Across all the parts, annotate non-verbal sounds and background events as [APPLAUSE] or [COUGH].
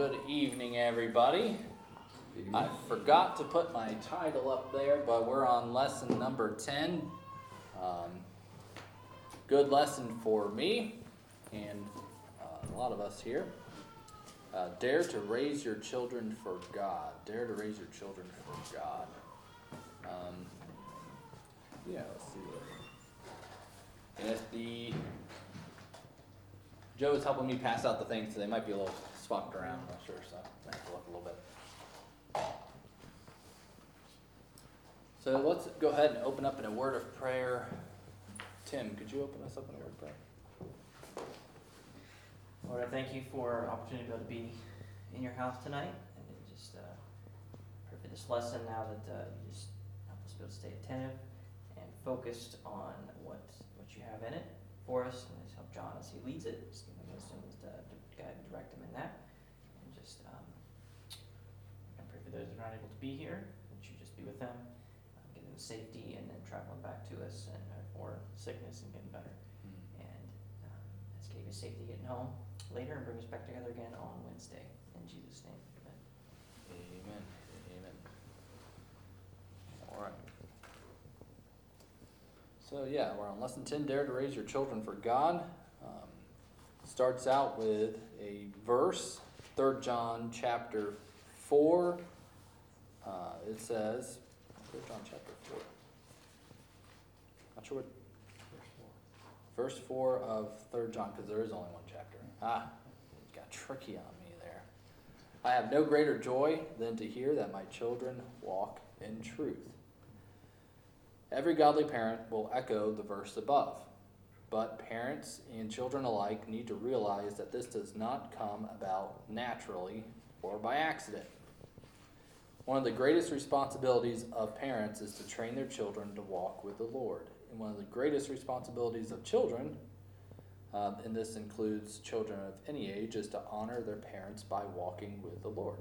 good evening, everybody. I forgot to put my title up there, but we're on lesson number 10. Um, good lesson for me and uh, a lot of us here. Uh, dare to raise your children for God. Dare to raise your children for God. Um, yeah, let's see. And if the Joe is helping me pass out the things, so they might be a little around. I'm sure, so I have to look a little bit. So let's go ahead and open up in a word of prayer. Tim, could you open us up in a word of prayer? Lord, I thank you for opportunity to to be in your house tonight and just uh, pray for this lesson now that uh, you just help us be able to stay attentive and focused on what what you have in it for us and just help John as he leads it. Just give him wisdom to guide and direct him in that. And just um, I pray for those that are not able to be here, that you just be with them, uh, give them safety and then traveling back to us and uh, or sickness and getting better. And um, as gave us safety getting home later and bring us back together again on Wednesday. In Jesus' name, amen. Amen. Amen. All right. So yeah, we're on lesson ten. Dare to raise your children for God. Um, starts out with a verse, Third John chapter four. Uh, it says, Third John chapter four. Not sure what. Verse four of Third John, because there is only one chapter. Ah, it got tricky on me there. I have no greater joy than to hear that my children walk in truth. Every godly parent will echo the verse above, but parents and children alike need to realize that this does not come about naturally or by accident. One of the greatest responsibilities of parents is to train their children to walk with the Lord. And one of the greatest responsibilities of children, um, and this includes children of any age, is to honor their parents by walking with the Lord.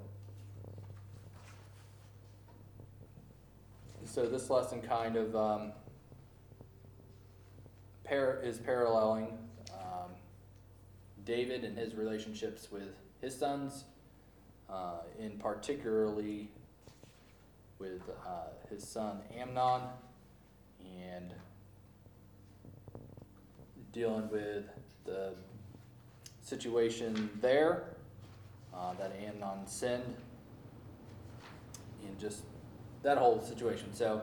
So this lesson kind of um, par- is paralleling um, David and his relationships with his sons, uh, in particularly with uh, his son Amnon, and dealing with the situation there uh, that Amnon sinned, and just that whole situation. So,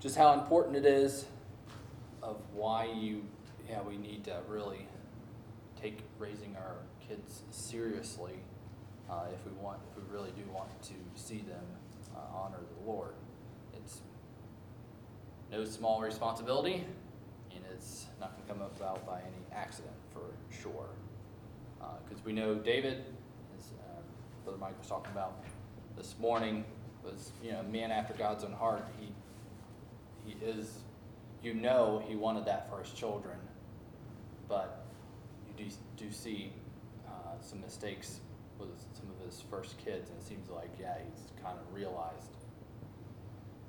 just how important it is of why you, yeah, we need to really take raising our kids seriously uh, if we want, if we really do want to see them uh, honor the Lord. It's no small responsibility, and it's not going to come about by any accident for sure. Because uh, we know David, as uh, Brother Mike was talking about this morning, was you know a man after God's own heart. He he is, you know, he wanted that for his children, but you do do see uh, some mistakes with some of his first kids, and it seems like yeah, he's kind of realized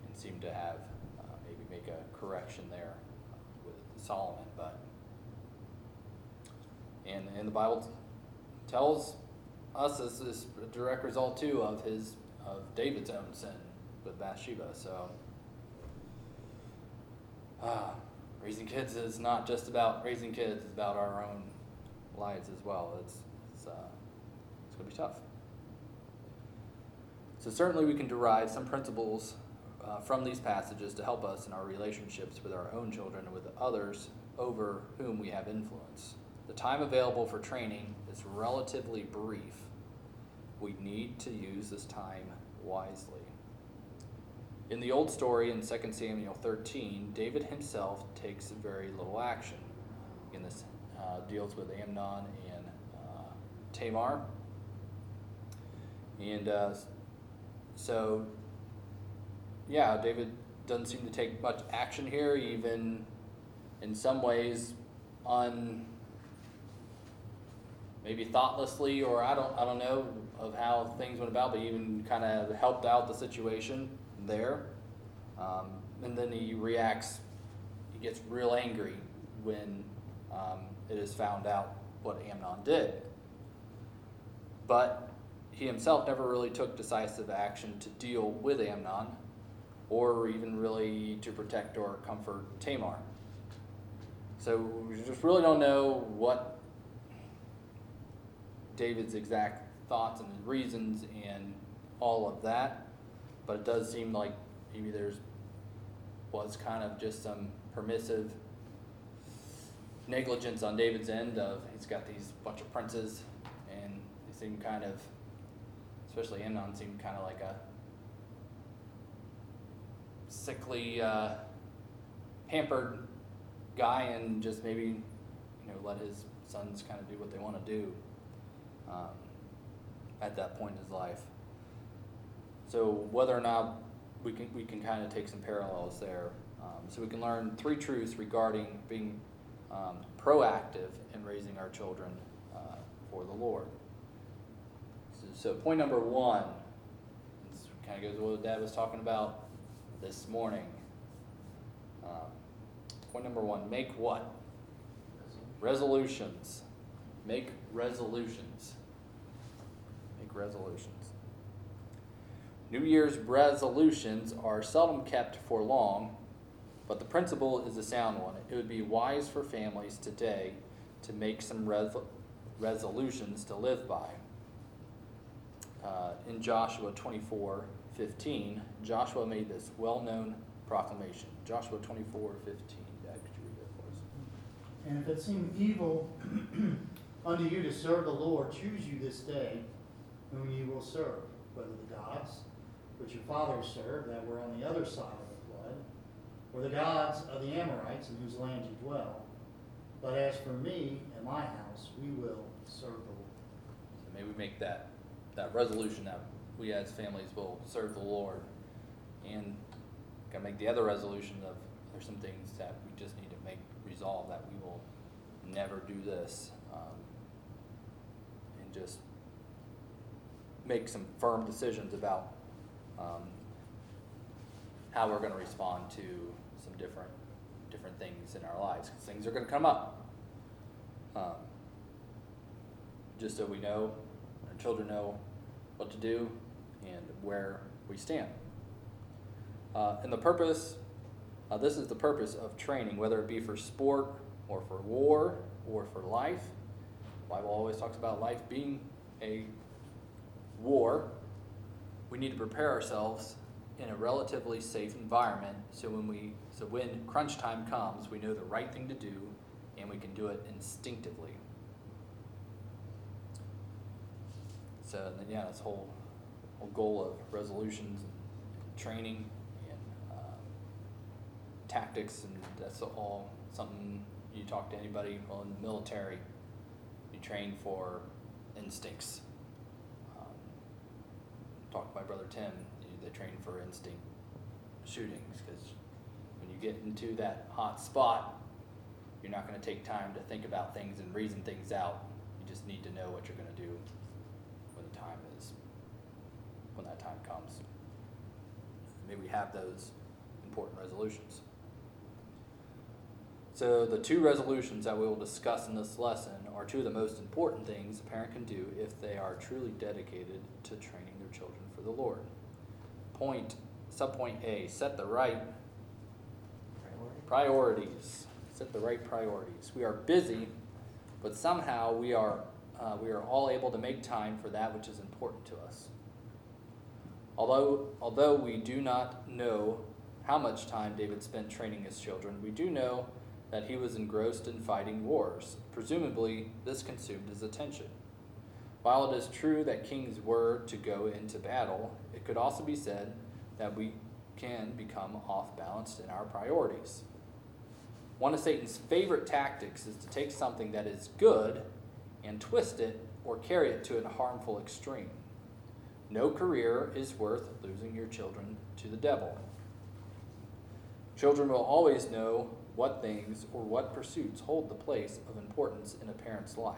and seemed to have uh, maybe make a correction there with Solomon, but and and the Bible tells us this is a direct result too of his of David's own sin with Bathsheba. So, uh, raising kids is not just about raising kids; it's about our own lives as well. It's it's, uh, it's going to be tough. So certainly, we can derive some principles uh, from these passages to help us in our relationships with our own children and with others over whom we have influence. The time available for training is relatively brief we need to use this time wisely. In the old story in 2 Samuel 13, David himself takes very little action. Again, this uh, deals with Amnon and uh, Tamar. And uh, so, yeah, David doesn't seem to take much action here, even in some ways, un maybe thoughtlessly or I don't I don't know of how things went about, but even kind of helped out the situation there. Um, and then he reacts, he gets real angry when um, it is found out what Amnon did. but he himself never really took decisive action to deal with Amnon or even really to protect or comfort Tamar. So we just really don't know what David's exact thoughts and reasons and all of that, but it does seem like maybe there's was kind of just some permissive negligence on David's end of he's got these bunch of princes and they seem kind of especially Amnon seemed kind of like a sickly uh, pampered guy and just maybe you know let his sons kind of do what they want to do um, at that point in his life so whether or not we can we can kind of take some parallels there um, so we can learn three truths regarding being um, proactive in raising our children uh, for the lord. So, so point number one this kind of goes with what dad was talking about this morning. Um, point number one make what? Resolutions. Make resolutions. Make resolutions New Year's resolutions are seldom kept for long, but the principle is a sound one. It would be wise for families today to make some res- resolutions to live by. Uh, in Joshua 24 15, Joshua made this well known proclamation. Joshua 24 15. Dad, could you read that for us? And if it seem evil [CLEARS THROAT] unto you to serve the Lord, choose you this day whom you will serve, whether the gods which your fathers served that were on the other side of the flood, or the gods of the Amorites in whose land you dwell. But as for me and my house, we will serve the Lord. So maybe we make that, that resolution that we as families will serve the Lord. And gotta make the other resolution of, there's some things that we just need to make resolve that we will never do this. um, And just make some firm decisions about, um, how we're gonna respond to some different, different things in our lives, cause things are gonna come up. Um, just so we know, our children know what to do and where we stand. Uh, and the purpose, uh, this is the purpose of training, whether it be for sport or for war or for life. The Bible always talks about life being a war. We need to prepare ourselves in a relatively safe environment so when we so when crunch time comes, we know the right thing to do and we can do it instinctively. So then, yeah, this whole whole goal of resolutions and training and um, tactics, and that's all something you talk to anybody. Well, in the military, you train for instincts. Um, talk to my brother Tim. They train for instinct shootings because when you get into that hot spot, you're not going to take time to think about things and reason things out. You just need to know what you're going to do when the time is, when that time comes. Maybe we have those important resolutions. So, the two resolutions that we will discuss in this lesson are two of the most important things a parent can do if they are truly dedicated to training children for the Lord. Point, subpoint A, set the right priorities. Set the right priorities. We are busy, but somehow we are uh, we are all able to make time for that which is important to us. Although although we do not know how much time David spent training his children, we do know that he was engrossed in fighting wars. Presumably, this consumed his attention. While it is true that kings were to go into battle, it could also be said that we can become off balanced in our priorities. One of Satan's favorite tactics is to take something that is good and twist it or carry it to a harmful extreme. No career is worth losing your children to the devil. Children will always know what things or what pursuits hold the place of importance in a parent's life.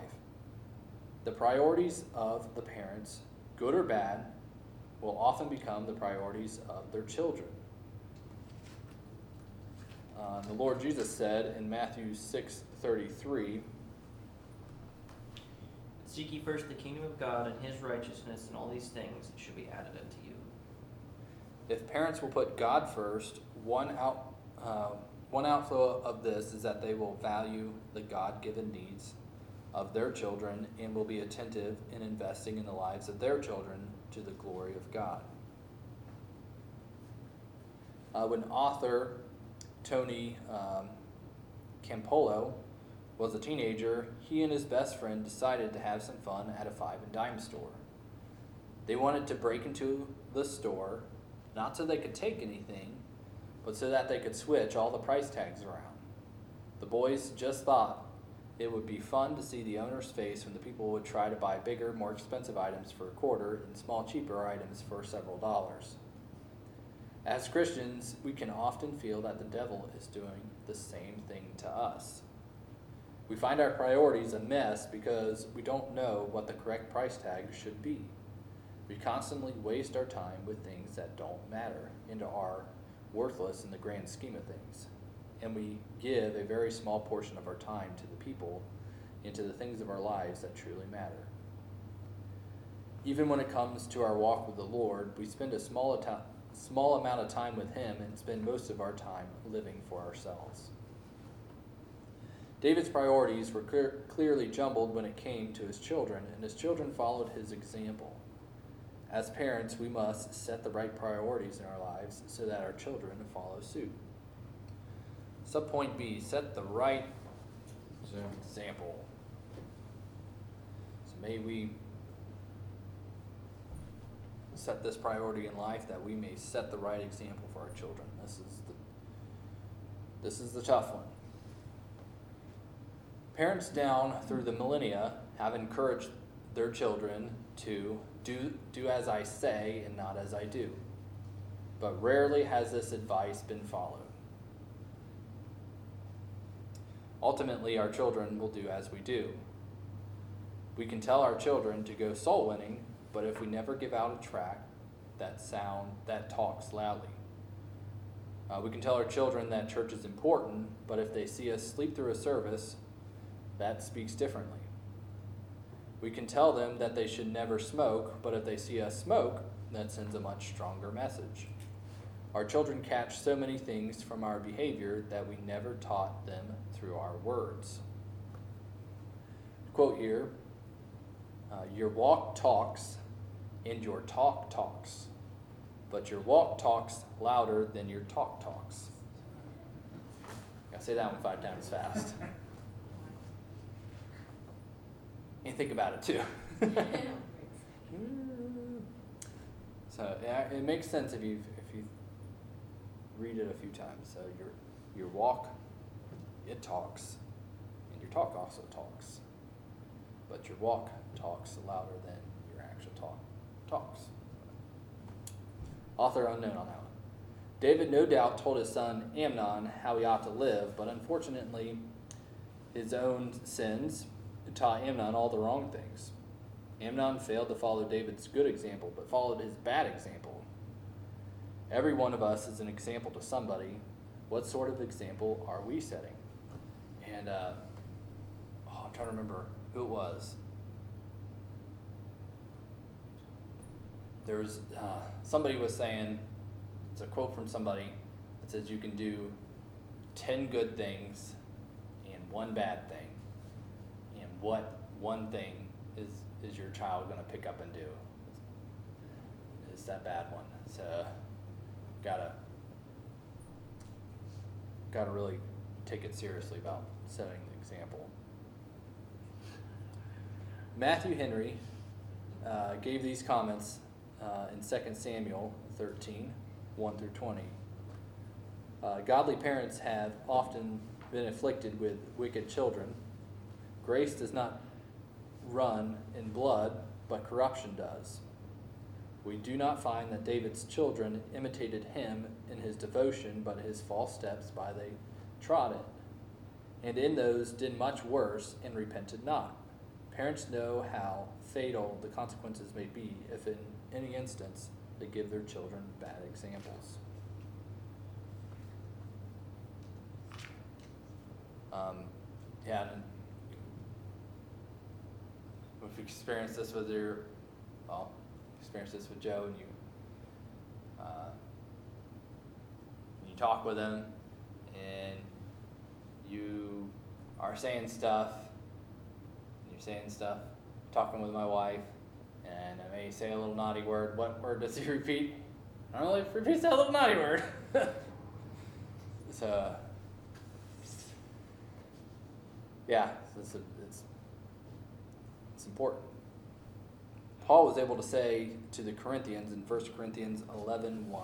The priorities of the parents, good or bad, will often become the priorities of their children. Uh, the Lord Jesus said in Matthew 6 33, Seek ye first the kingdom of God and his righteousness, and all these things shall be added unto you. If parents will put God first, one out uh, one outflow of this is that they will value the God-given needs of their children and will be attentive in investing in the lives of their children to the glory of God. Uh, when author Tony um, Campolo was a teenager, he and his best friend decided to have some fun at a five and dime store. They wanted to break into the store, not so they could take anything, but so that they could switch all the price tags around. The boys just thought it would be fun to see the owner's face when the people would try to buy bigger, more expensive items for a quarter and small, cheaper items for several dollars. As Christians, we can often feel that the devil is doing the same thing to us. We find our priorities a mess because we don't know what the correct price tag should be. We constantly waste our time with things that don't matter and are worthless in the grand scheme of things. And we give a very small portion of our time to the people and to the things of our lives that truly matter. Even when it comes to our walk with the Lord, we spend a small, small amount of time with Him and spend most of our time living for ourselves. David's priorities were clear, clearly jumbled when it came to his children, and his children followed his example. As parents, we must set the right priorities in our lives so that our children follow suit. Subpoint B set the right example. So may we set this priority in life that we may set the right example for our children. This is the this is the tough one. Parents down through the millennia have encouraged their children to do, do as I say and not as I do. But rarely has this advice been followed. Ultimately, our children will do as we do. We can tell our children to go soul winning, but if we never give out a track that sound that talks loudly. Uh, we can tell our children that church is important, but if they see us sleep through a service, that speaks differently. We can tell them that they should never smoke, but if they see us smoke, that sends a much stronger message. Our children catch so many things from our behavior that we never taught them through our words. Quote here uh, Your walk talks, and your talk talks, but your walk talks louder than your talk talks. I say that one five times fast. and think about it too. [LAUGHS] [LAUGHS] so yeah, it makes sense if you if you read it a few times. So your your walk, it talks, and your talk also talks, but your walk talks louder than your actual talk talks. Author unknown on that one. David no doubt told his son Amnon how he ought to live, but unfortunately, his own sins taught Amnon all the wrong things. Amnon failed to follow David's good example, but followed his bad example. Every one of us is an example to somebody. What sort of example are we setting? And uh, oh, I'm trying to remember who it was. There was uh, somebody was saying, it's a quote from somebody that says you can do ten good things and one bad thing and what one thing is is your child going to pick up and do is that bad one so gotta gotta really take it seriously about setting the example. Matthew henry uh, gave these comments uh, in 2 samuel 13 1 through 20 uh, godly parents have often been afflicted with wicked children. Grace does not run in blood, but corruption does. We do not find that David's children imitated him in his devotion, but his false steps by they trod in, and in those did much worse and repented not. Parents know how fatal the consequences may be if, in any instance, they give their children bad examples. Um, yeah, we've experienced this with your, well, experienced this with Joe, and you, uh, you talk with him, and you are saying stuff, you're saying stuff, talking with my wife, and I may say a little naughty word. What word does he [LAUGHS] repeat? I don't know he repeats that little naughty word. [LAUGHS] so, yeah, it's, a, it's, it's important. Paul was able to say to the Corinthians in 1 Corinthians 11 1,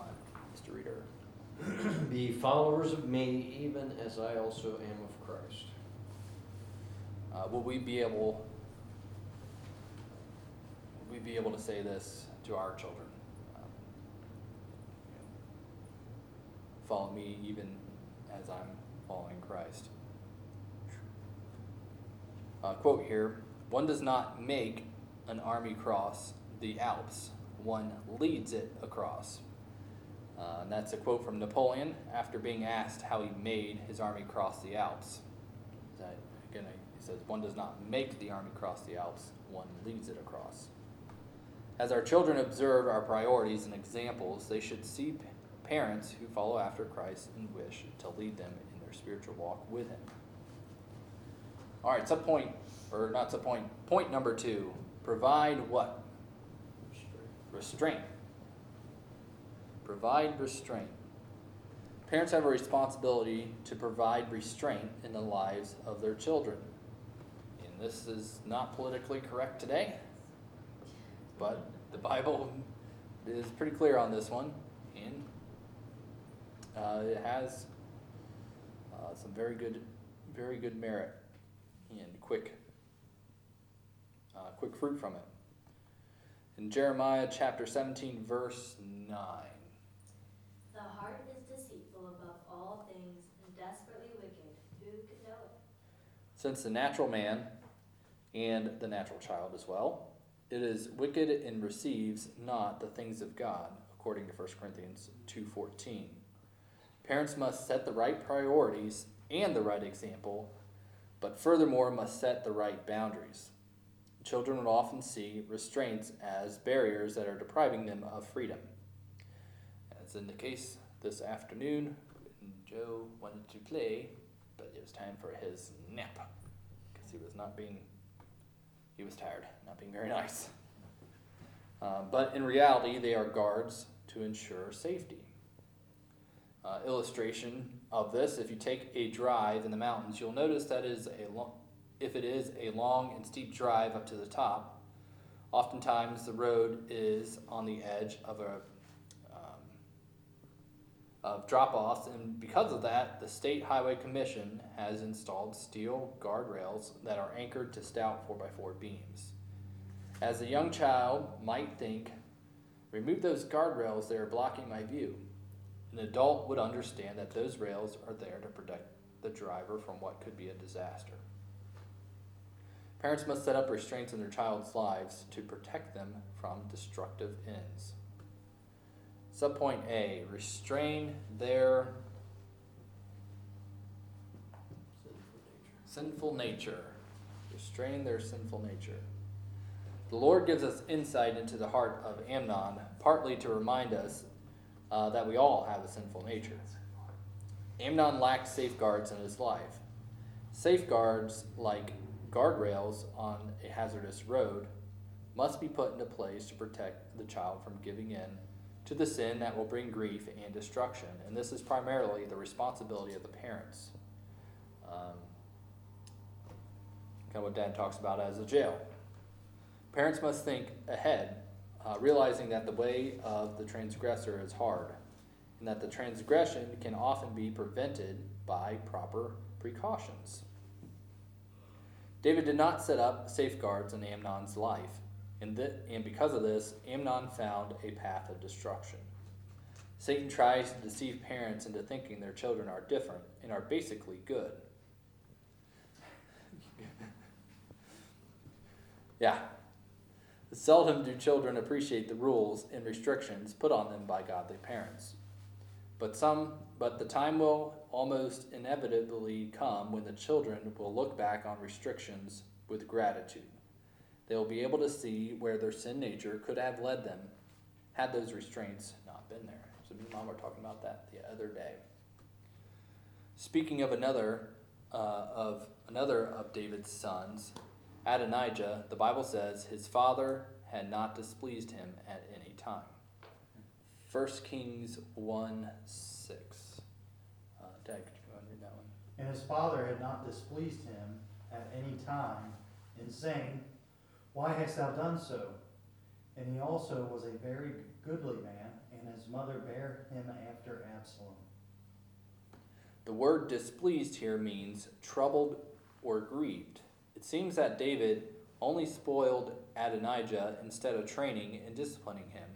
Mr. Reader. [CLEARS THROAT] Be followers of me, even as I also am of Christ. Uh, will we be able will we be able to say this to our children? Um, follow me even as I'm following Christ. Uh, quote here: One does not make an army cross the Alps; one leads it across. Uh, and that's a quote from Napoleon after being asked how he made his army cross the Alps. That again, he says, one does not make the army cross the Alps; one leads it across. As our children observe our priorities and examples, they should see parents who follow after Christ and wish to lead them in their spiritual walk with Him. All right, sub point, or not sub point, point number two provide what? Restraint. Provide restraint. Parents have a responsibility to provide restraint in the lives of their children. And this is not politically correct today, but the [LAUGHS] Bible is pretty clear on this one, and uh, it has uh, some very good, very good merit and quick, quick fruit from it. In Jeremiah chapter 17, verse 9. The heart is deceitful above all things and desperately wicked. Who can know it? Since the natural man and the natural child as well, it is wicked and receives not the things of God, according to 1 Corinthians 2:14. Parents must set the right priorities and the right example, but furthermore must set the right boundaries. Children will often see restraints as barriers that are depriving them of freedom. As in the case this afternoon, Joe wanted to play, but it was time for his nap because he was not being, he was tired, not being very [LAUGHS] nice. Uh, but in reality, they are guards to ensure safety. Uh, illustration of this: If you take a drive in the mountains, you'll notice that is a lo- if it is a long and steep drive up to the top, oftentimes the road is on the edge of a um, of drop-offs, and because of that, the State Highway Commission has installed steel guardrails that are anchored to stout 4x4 beams. As a young child might think, remove those guardrails, they are blocking my view. An adult would understand that those rails are there to protect the driver from what could be a disaster. Parents must set up restraints in their child's lives to protect them from destructive ends. Subpoint A restrain their sinful nature. Restrain their sinful nature. The Lord gives us insight into the heart of Amnon, partly to remind us uh, that we all have a sinful nature. Amnon lacked safeguards in his life. Safeguards like guardrails on a hazardous road must be put into place to protect the child from giving in to the sin that will bring grief and destruction. And this is primarily the responsibility of the parents. Um, kind of what Dad talks about as a jail. Parents must think ahead, uh, realizing that the way of the transgressor is hard, and that the transgression can often be prevented by proper precautions. David did not set up safeguards in Amnon's life, and, th- and because of this, Amnon found a path of destruction. Satan tries to deceive parents into thinking their children are different and are basically good. [LAUGHS] yeah. Seldom do children appreciate the rules and restrictions put on them by godly parents. But some but the time will almost inevitably come when the children will look back on restrictions with gratitude. they will be able to see where their sin nature could have led them had those restraints not been there. So me and mom were talking about that the other day. Speaking of another uh, of another of David's sons, Adonijah, the Bible says his father had not displeased him at any time. 1 Kings 1 6. Uh, Dad, could you go and read that one? And his father had not displeased him at any time in saying, Why hast thou done so? And he also was a very goodly man, and his mother bare him after Absalom. The word displeased here means troubled or grieved. It seems that David only spoiled Adonijah instead of training and disciplining him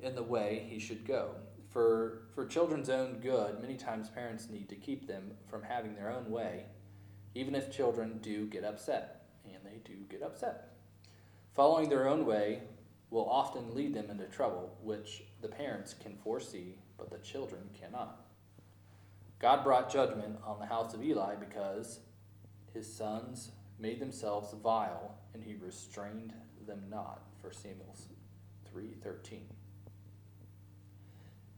in the way he should go. For, for children's own good, many times parents need to keep them from having their own way, even if children do get upset. And they do get upset. Following their own way will often lead them into trouble, which the parents can foresee, but the children cannot. God brought judgment on the house of Eli because his sons made themselves vile, and he restrained them not. 1 Samuel 3.13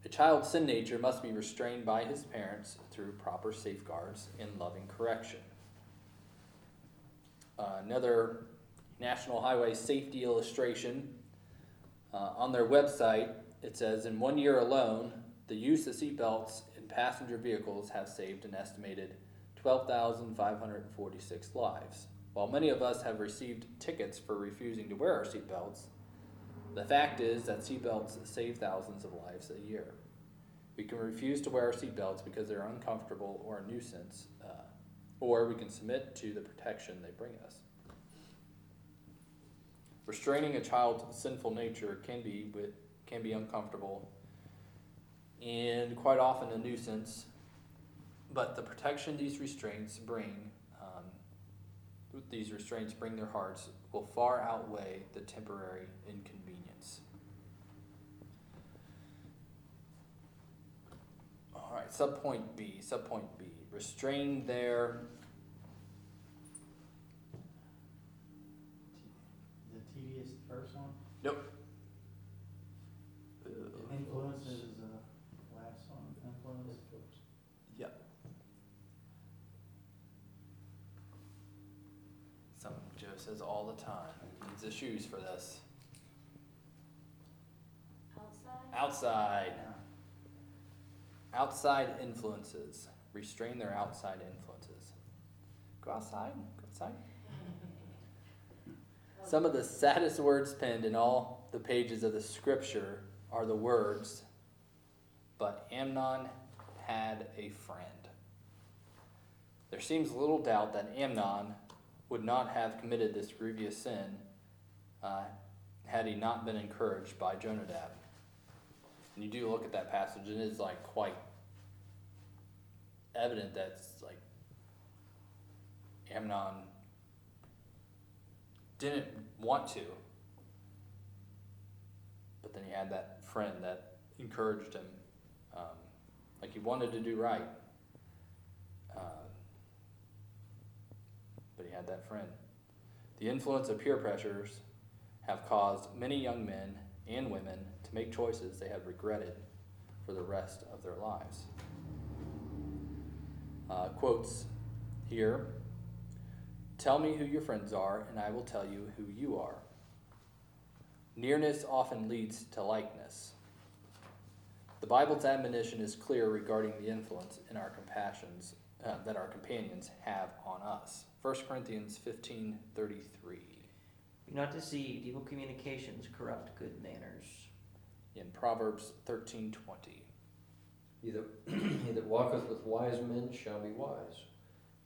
A child's sin nature must be restrained by his parents through proper safeguards and loving correction. Uh, another National Highway Safety illustration uh, on their website, it says, in one year alone, the use of seatbelts in passenger vehicles has saved an estimated 12,546 lives. While many of us have received tickets for refusing to wear our seatbelts, the fact is that seatbelts save thousands of lives a year. We can refuse to wear our seatbelts because they're uncomfortable or a nuisance, uh, or we can submit to the protection they bring us. Restraining a child's sinful nature can be with, can be uncomfortable and quite often a nuisance, but the protection these restraints bring, um, these restraints bring their hearts, will far outweigh the temporary inconvenience. All right, subpoint B, subpoint B, restrain their The tedious first one? nope. Influence is the uh, last one, influence. Yep. Something Joe says all the time. He needs the shoes for this. Outside? Outside. Outside influences. Restrain their outside influences. Go outside. Go outside. Some of the saddest words penned in all the pages of the scripture are the words, but Amnon had a friend. There seems little doubt that Amnon would not have committed this grievous sin uh, had he not been encouraged by Jonadab. And you do look at that passage, and it is like quite evident that like Amnon didn't want to, but then he had that friend that encouraged him, um, like he wanted to do right, uh, but he had that friend. The influence of peer pressures have caused many young men and women to make choices they have regretted for the rest of their lives. Uh, quotes here Tell me who your friends are, and I will tell you who you are. Nearness often leads to likeness. The Bible's admonition is clear regarding the influence in our compassions uh, that our companions have on us. 1 Corinthians 15 33. Be not deceived, evil communications corrupt good manners. In Proverbs 13 20. He that, [CLEARS THROAT] he that walketh with wise men shall be wise,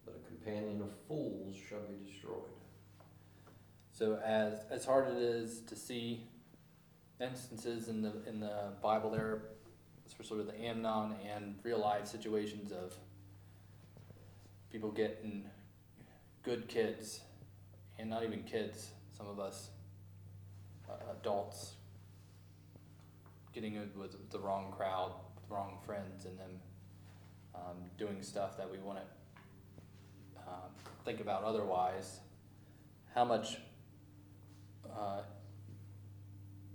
but a companion of fools shall be destroyed. So as as hard it is to see instances in the in the Bible there, especially with the Amnon and real life situations of people getting good kids and not even kids, some of us uh, adults getting in with the wrong crowd, wrong friends, and them um, doing stuff that we want to um, think about otherwise. How much uh,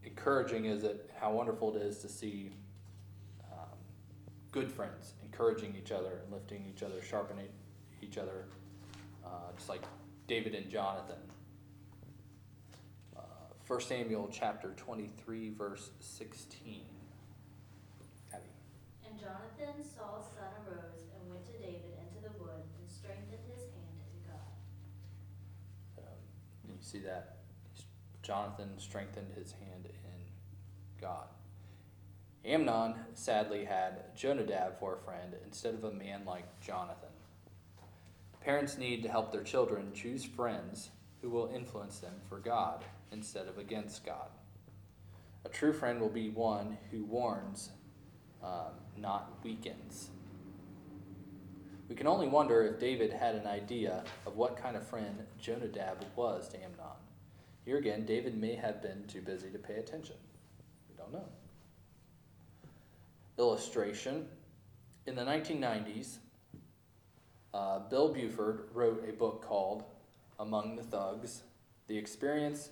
encouraging is it how wonderful it is to see um, good friends encouraging each other lifting each other, sharpening each other, uh, just like David and Jonathan. Uh, 1 Samuel chapter 23, verse 16. Jonathan, Saul's son, arose and went to David into the wood and strengthened his hand in God. Um, you see that Jonathan strengthened his hand in God. Amnon sadly had Jonadab for a friend instead of a man like Jonathan. Parents need to help their children choose friends who will influence them for God instead of against God. A true friend will be one who warns, um, not weakens. We can only wonder if David had an idea of what kind of friend Jonadab was to Amnon. Here again, David may have been too busy to pay attention. We don't know. Illustration In the 1990s, uh, Bill Buford wrote a book called Among the Thugs The Experience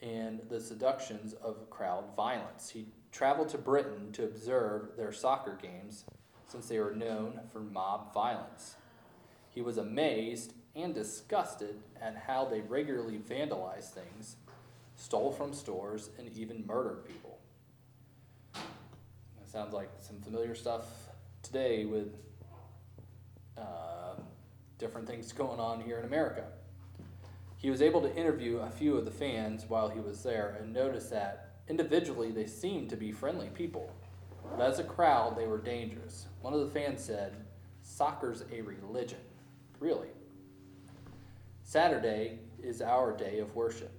and the Seductions of Crowd Violence. He traveled to Britain to observe their soccer games since they were known for mob violence. He was amazed and disgusted at how they regularly vandalized things, stole from stores, and even murdered people. That sounds like some familiar stuff today with uh, different things going on here in America. He was able to interview a few of the fans while he was there and noticed that individually they seemed to be friendly people, but as a crowd they were dangerous. One of the fans said, Soccer's a religion. Really? Saturday is our day of worship.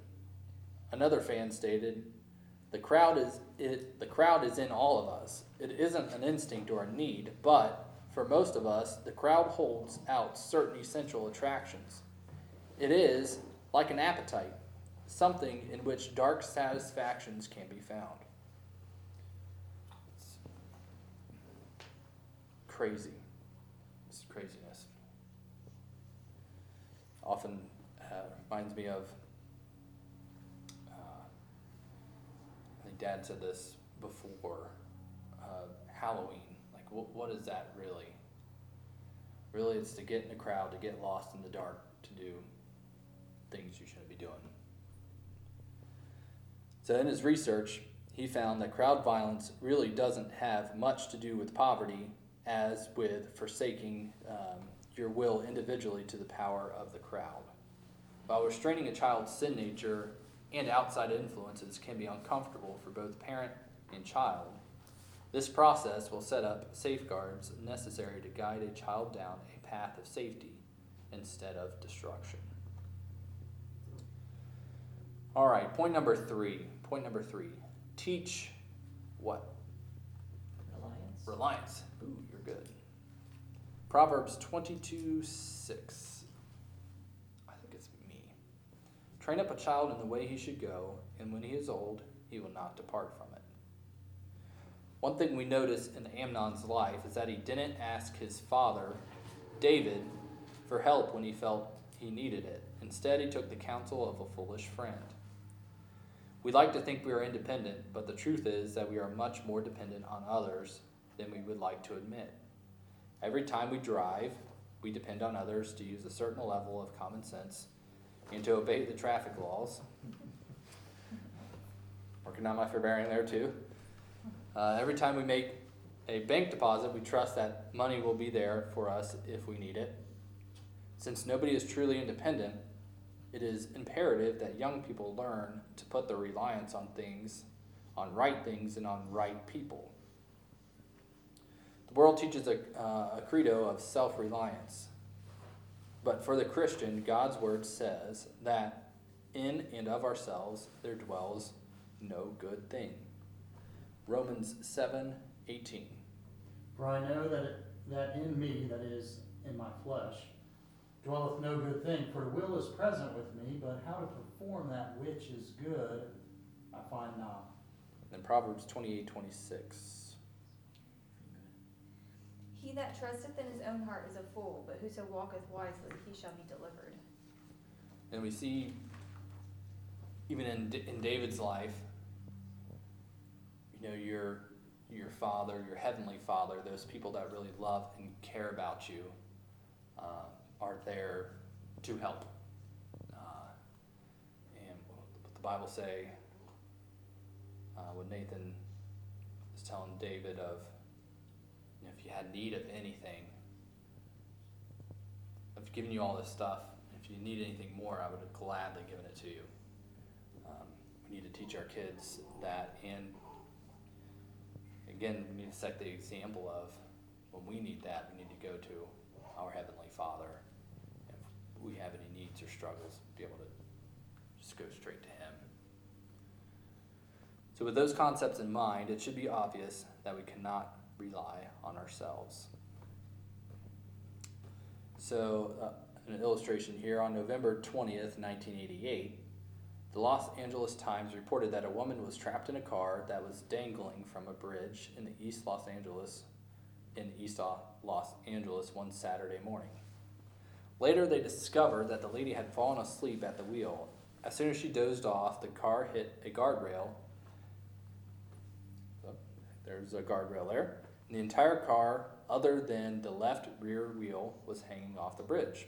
Another fan stated, "The crowd is it, the crowd is in all of us. It isn't an instinct or a need, but for most of us, the crowd holds out certain essential attractions. It is like an appetite, something in which dark satisfactions can be found." It's crazy. It's craziness often uh, reminds me of. Uh, I think Dad said this before. Uh, Halloween, like what, what is that really? Really, it's to get in a crowd, to get lost in the dark, to do things you shouldn't be doing. So, in his research, he found that crowd violence really doesn't have much to do with poverty as with forsaking um, your will individually to the power of the crowd. While restraining a child's sin nature and outside influences can be uncomfortable for both parent and child, this process will set up safeguards necessary to guide a child down a path of safety instead of destruction. All right, point number three. Point number three. Teach what? Reliance. Reliance. Ooh, you're good. Proverbs 22 6. I think it's me. Train up a child in the way he should go, and when he is old, he will not depart from it. One thing we notice in Amnon's life is that he didn't ask his father, David, for help when he felt he needed it. Instead, he took the counsel of a foolish friend. We like to think we are independent, but the truth is that we are much more dependent on others than we would like to admit. Every time we drive, we depend on others to use a certain level of common sense and to obey the traffic laws. [LAUGHS] Working on my forbearing there too. Uh, every time we make a bank deposit, we trust that money will be there for us if we need it. Since nobody is truly independent, it is imperative that young people learn to put their reliance on things, on right things, and on right people. The world teaches a, uh, a credo of self reliance. But for the Christian, God's word says that in and of ourselves there dwells no good thing. Romans 7 18. For I know that, it, that in me, that is, in my flesh, dwelleth no good thing. For will is present with me, but how to perform that which is good, I find not. And Proverbs 28 26. He that trusteth in his own heart is a fool, but whoso walketh wisely, he shall be delivered. And we see even in D- in David's life, you know, your your father, your heavenly father, those people that really love and care about you, uh, are there to help. Uh, and what the Bible say uh, Nathan is telling David of, you know, if you had need of anything, I've given you all this stuff. If you need anything more, I would have gladly given it to you. Um, we need to teach our kids that, and again, we need to set the example of when we need that, we need to go to our Heavenly Father. We have any needs or struggles, be able to just go straight to Him. So, with those concepts in mind, it should be obvious that we cannot rely on ourselves. So, uh, an illustration here on November 20th, 1988, the Los Angeles Times reported that a woman was trapped in a car that was dangling from a bridge in the East Los Angeles in East Los Angeles one Saturday morning. Later, they discovered that the lady had fallen asleep at the wheel. As soon as she dozed off, the car hit a guardrail. Oh, There's a guardrail there. And the entire car, other than the left rear wheel, was hanging off the bridge.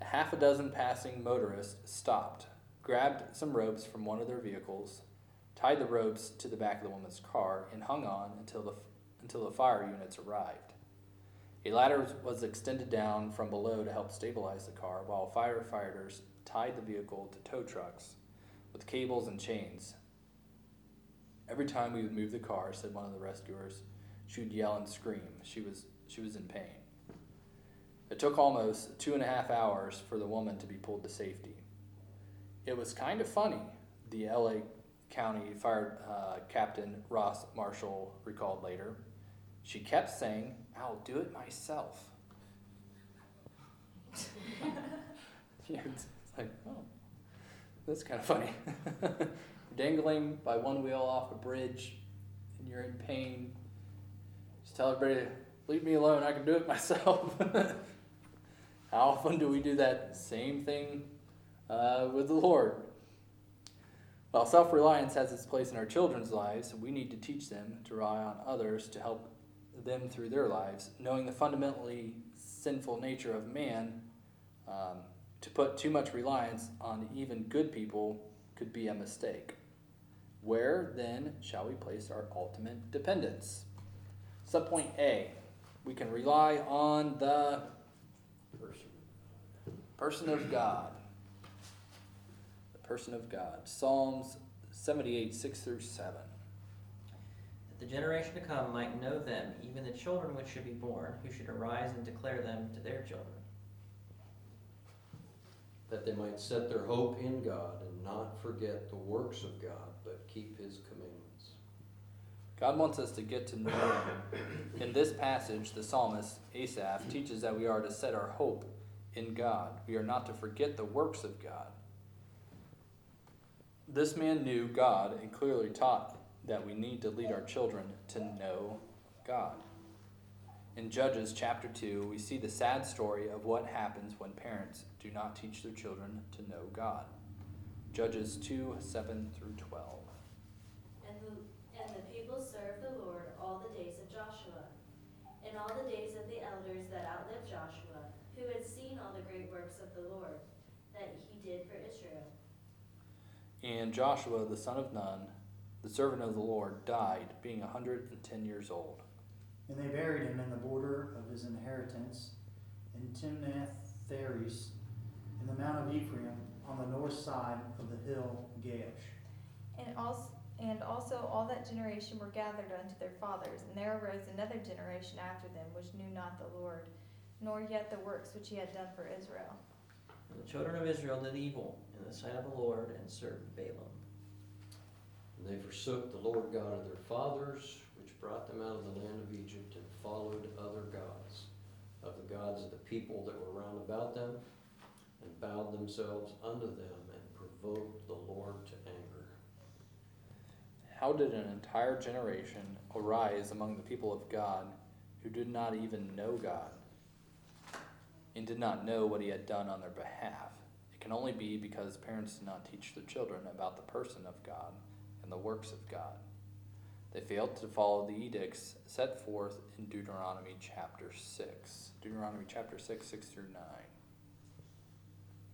A half a dozen passing motorists stopped, grabbed some ropes from one of their vehicles, tied the ropes to the back of the woman's car, and hung on until the, until the fire units arrived. A ladder was extended down from below to help stabilize the car, while firefighters tied the vehicle to tow trucks with cables and chains. Every time we would move the car, said one of the rescuers, she would yell and scream. She was, she was in pain. It took almost two and a half hours for the woman to be pulled to safety. It was kind of funny, the LA County Fire uh, Captain Ross Marshall recalled later. She kept saying, I'll do it myself. [LAUGHS] it's like, oh, that's kind of funny. [LAUGHS] Dangling by one wheel off a bridge and you're in pain. Just tell everybody, leave me alone, I can do it myself. [LAUGHS] How often do we do that same thing uh, with the Lord? While self reliance has its place in our children's lives, we need to teach them to rely on others to help them through their lives, knowing the fundamentally sinful nature of man. Um, to put too much reliance on even good people could be a mistake. Where then shall we place our ultimate dependence? Subpoint A we can rely on the Person. of God. The person of God. Psalms 78, 6 through 7. That the generation to come might know them, even the children which should be born, who should arise and declare them to their children. That they might set their hope in God and not forget the works of God, but keep his commandments. God wants us to get to know Him. In this passage, the psalmist, Asaph, teaches that we are to set our hope in God. We are not to forget the works of God. This man knew God and clearly taught that we need to lead our children to know God. In Judges chapter 2, we see the sad story of what happens when parents do not teach their children to know God. Judges 2 7 through 12. And the, and the people served the Lord all the days of Joshua, and all the days of the elders that outlived Joshua, who had seen all the great works of the Lord that he did for Israel. And Joshua the son of Nun, the servant of the Lord, died, being a hundred and ten years old. And they buried him in the border of his inheritance in Timnath Theres, in the mount of Ephraim, on the north side of the hill Gaash. And also, and also all that generation were gathered unto their fathers, and there arose another generation after them, which knew not the Lord, nor yet the works which he had done for Israel. And the children of Israel did evil in the sight of the Lord and served Baalim. And they forsook the Lord God of their fathers, which brought them out of the land of Egypt, and followed other gods, of the gods of the people that were round about them, and bowed themselves unto them, and provoked the Lord to anger. How did an entire generation arise among the people of God who did not even know God and did not know what he had done on their behalf? It can only be because parents did not teach their children about the person of God the works of God. They failed to follow the edicts set forth in Deuteronomy chapter 6. Deuteronomy chapter 6, 6 through 9.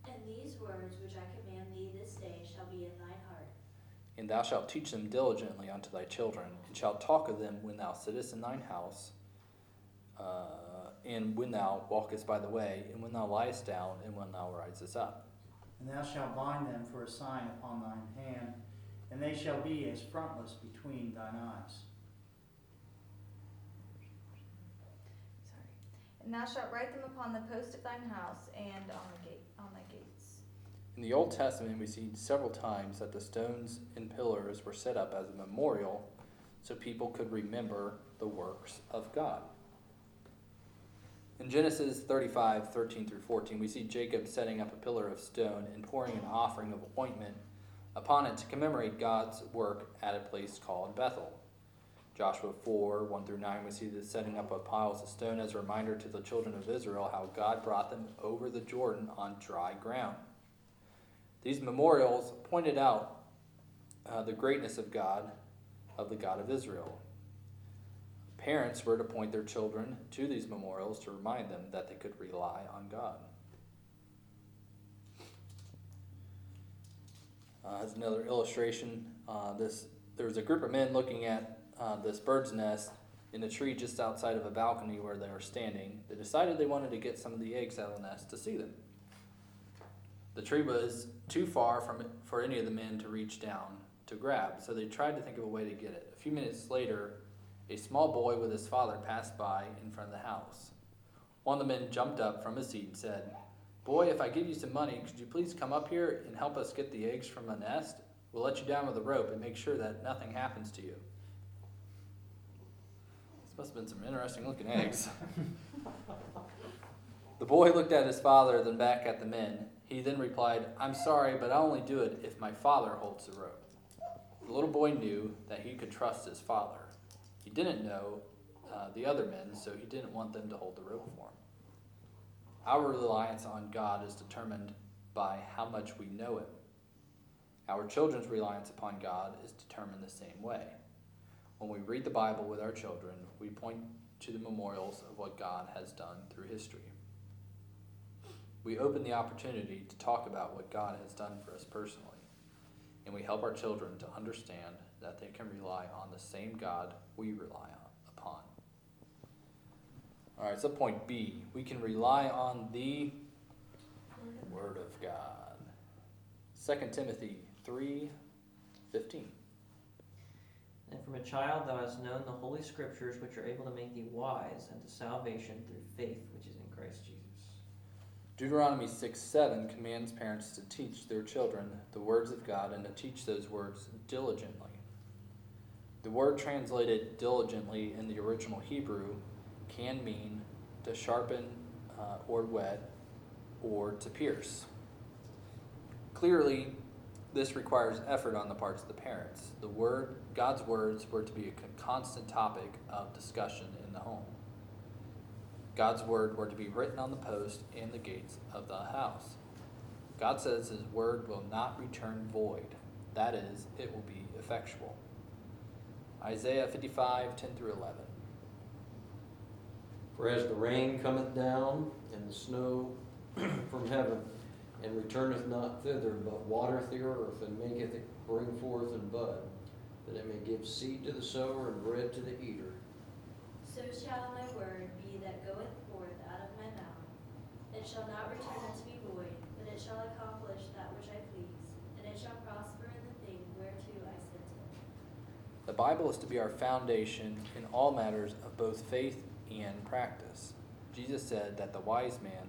And these words which I command thee this day shall be in thine heart. And thou shalt teach them diligently unto thy children, and shalt talk of them when thou sittest in thine house, uh, and when thou walkest by the way, and when thou liest down, and when thou risest up. And thou shalt bind them for a sign upon thine hand, and they shall be as frontless between thine eyes. Sorry. And thou shalt write them upon the post of thine house and on the gate, on thy gates. In the Old Testament, we see several times that the stones and pillars were set up as a memorial so people could remember the works of God. In Genesis 35, 13 through 14, we see Jacob setting up a pillar of stone and pouring an offering of ointment upon it to commemorate God's work at a place called Bethel. Joshua 4, 1 through 9, we see the setting up of piles of stone as a reminder to the children of Israel how God brought them over the Jordan on dry ground. These memorials pointed out uh, the greatness of God, of the God of Israel. Parents were to point their children to these memorials to remind them that they could rely on God. Uh, as another illustration, uh, this there was a group of men looking at uh, this bird's nest in a tree just outside of a balcony where they were standing. They decided they wanted to get some of the eggs out of the nest to see them. The tree was too far from for any of the men to reach down to grab, so they tried to think of a way to get it. A few minutes later, a small boy with his father passed by in front of the house. One of the men jumped up from his seat and said, Boy, if I give you some money, could you please come up here and help us get the eggs from the nest? We'll let you down with a rope and make sure that nothing happens to you. This must have been some interesting looking eggs. [LAUGHS] the boy looked at his father, then back at the men. He then replied, I'm sorry, but I'll only do it if my father holds the rope. The little boy knew that he could trust his father. He didn't know uh, the other men, so he didn't want them to hold the rope for him. Our reliance on God is determined by how much we know Him. Our children's reliance upon God is determined the same way. When we read the Bible with our children, we point to the memorials of what God has done through history. We open the opportunity to talk about what God has done for us personally, and we help our children to understand that they can rely on the same God we rely on. All right, so point B, we can rely on the Word of God. 2 Timothy 3 15. And from a child thou hast known the holy scriptures, which are able to make thee wise unto salvation through faith which is in Christ Jesus. Deuteronomy 6 7 commands parents to teach their children the words of God and to teach those words diligently. The word translated diligently in the original Hebrew can mean to sharpen uh, or whet or to pierce. Clearly, this requires effort on the parts of the parents. The word, God's words, were to be a constant topic of discussion in the home. God's word were to be written on the post and the gates of the house. God says his word will not return void. That is, it will be effectual. Isaiah 55, 10 through 11. For as the rain cometh down, and the snow [CLEARS THROAT] from heaven, and returneth not thither, but watereth the earth, and maketh it bring forth and bud, that it may give seed to the sower and bread to the eater. So shall my word be that goeth forth out of my mouth. It shall not return unto me void, but it shall accomplish that which I please, and it shall prosper in the thing whereto I sent it. The Bible is to be our foundation in all matters of both faith and practice. Jesus said that the wise man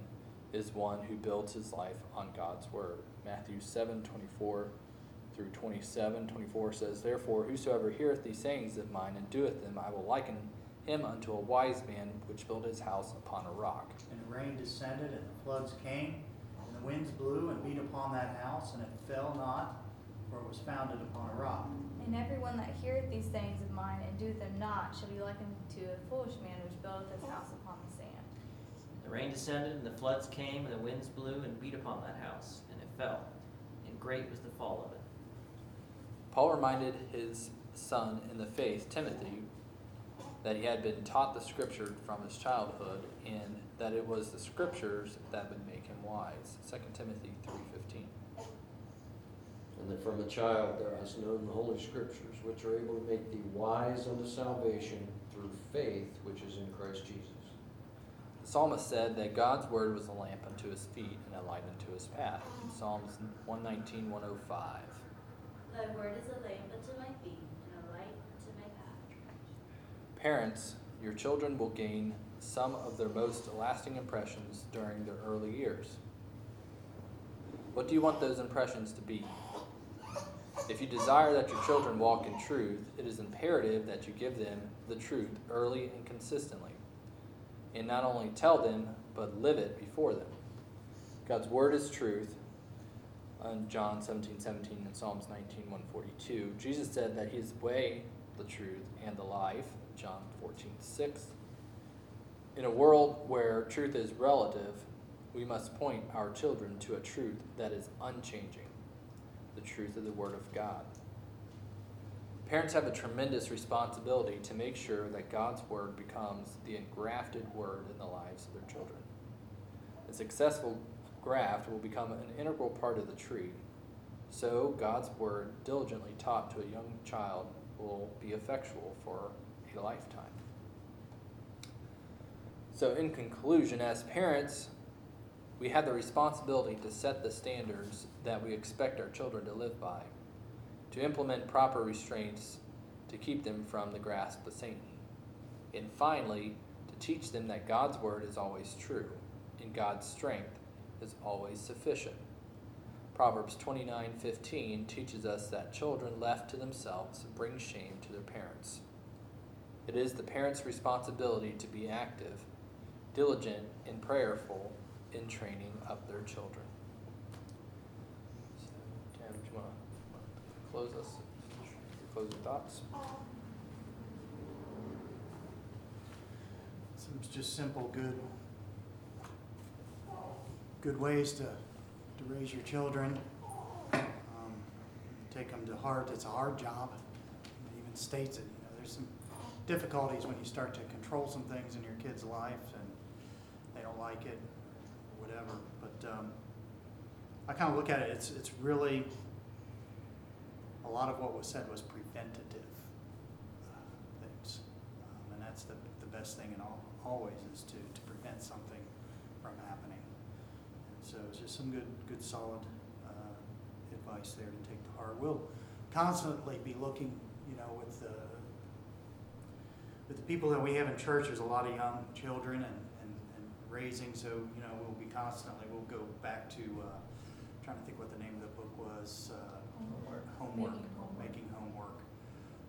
is one who builds his life on God's word. Matthew 7 24 through 27. 24 says, Therefore, whosoever heareth these sayings of mine and doeth them, I will liken him unto a wise man which built his house upon a rock. And the rain descended, and the floods came, and the winds blew and beat upon that house, and it fell not, for it was founded upon a rock. And everyone that heareth these sayings of mine and doeth them not shall be likened to a foolish man which buildeth his house upon the sand. The rain descended, and the floods came, and the winds blew and beat upon that house, and it fell, and great was the fall of it. Paul reminded his son in the faith, Timothy, that he had been taught the scripture from his childhood and that it was the scriptures that would make him wise. 2 Timothy 3:15. And that from a child thou hast known the holy scriptures, which are able to make thee wise unto salvation through faith which is in Christ Jesus. The psalmist said that God's word was a lamp unto his feet and a light unto his path. Psalms 119, 105. Thy word is a lamp unto my feet and a light unto my path. Parents, your children will gain some of their most lasting impressions during their early years. What do you want those impressions to be? If you desire that your children walk in truth, it is imperative that you give them the truth early and consistently. And not only tell them, but live it before them. God's word is truth. On John 17, 17 and Psalms 19, 142, Jesus said that he is the way, the truth, and the life. John 14, 6. In a world where truth is relative, we must point our children to a truth that is unchanging the truth of the Word of God. Parents have a tremendous responsibility to make sure that God's Word becomes the engrafted Word in the lives of their children. A successful graft will become an integral part of the tree. So, God's Word, diligently taught to a young child, will be effectual for a lifetime. So, in conclusion, as parents, we have the responsibility to set the standards that we expect our children to live by, to implement proper restraints to keep them from the grasp of Satan, and finally, to teach them that God's word is always true and God's strength is always sufficient. Proverbs 29:15 teaches us that children left to themselves bring shame to their parents. It is the parents' responsibility to be active, diligent, and prayerful in training up their children. So, Tam, do you want to close us? Closing thoughts? Seems just simple, good, good ways to, to raise your children. Um, Take them to heart. It's a hard job. It even states it, you know, there's some difficulties when you start to control some things in your kid's life and they don't like it, whatever. But, um, I kind of look at it, it's, it's really, a lot of what was said was preventative uh, things. Um, And that's the, the best thing in all, always is to, to prevent something from happening. And so it's just some good, good solid uh, advice there to take to heart. We'll constantly be looking, you know, with the, with the people that we have in church, there's a lot of young children and, and, and raising, so, you know, we'll constantly, we'll go back to, uh, trying to think what the name of the book was, uh, Homework. homework, Making homework. making homework,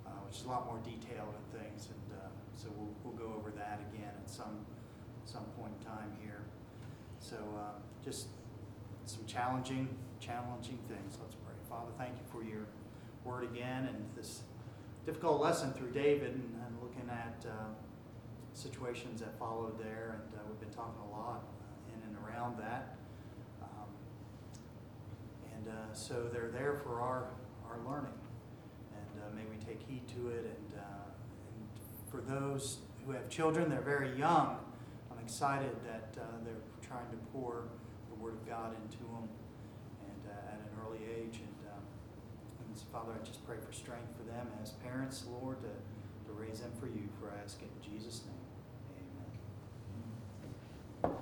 uh, which is a lot more detailed and things, and uh, so we'll, we'll go over that again at some, some point in time here. So uh, just some challenging, challenging things. Let's pray. Father, thank you for your word again and this difficult lesson through David and, and looking at uh, situations that followed there, and uh, we've been talking a lot around that. Um, and uh, so they're there for our, our learning. And uh, may we take heed to it. And, uh, and, for those who have children, they're very young. I'm excited that uh, they're trying to pour the Word of God into them and uh, at an early age. And, and so Father, I just pray for strength for them as parents, Lord, to, to raise them for you. For I ask it in Jesus' name. Amen.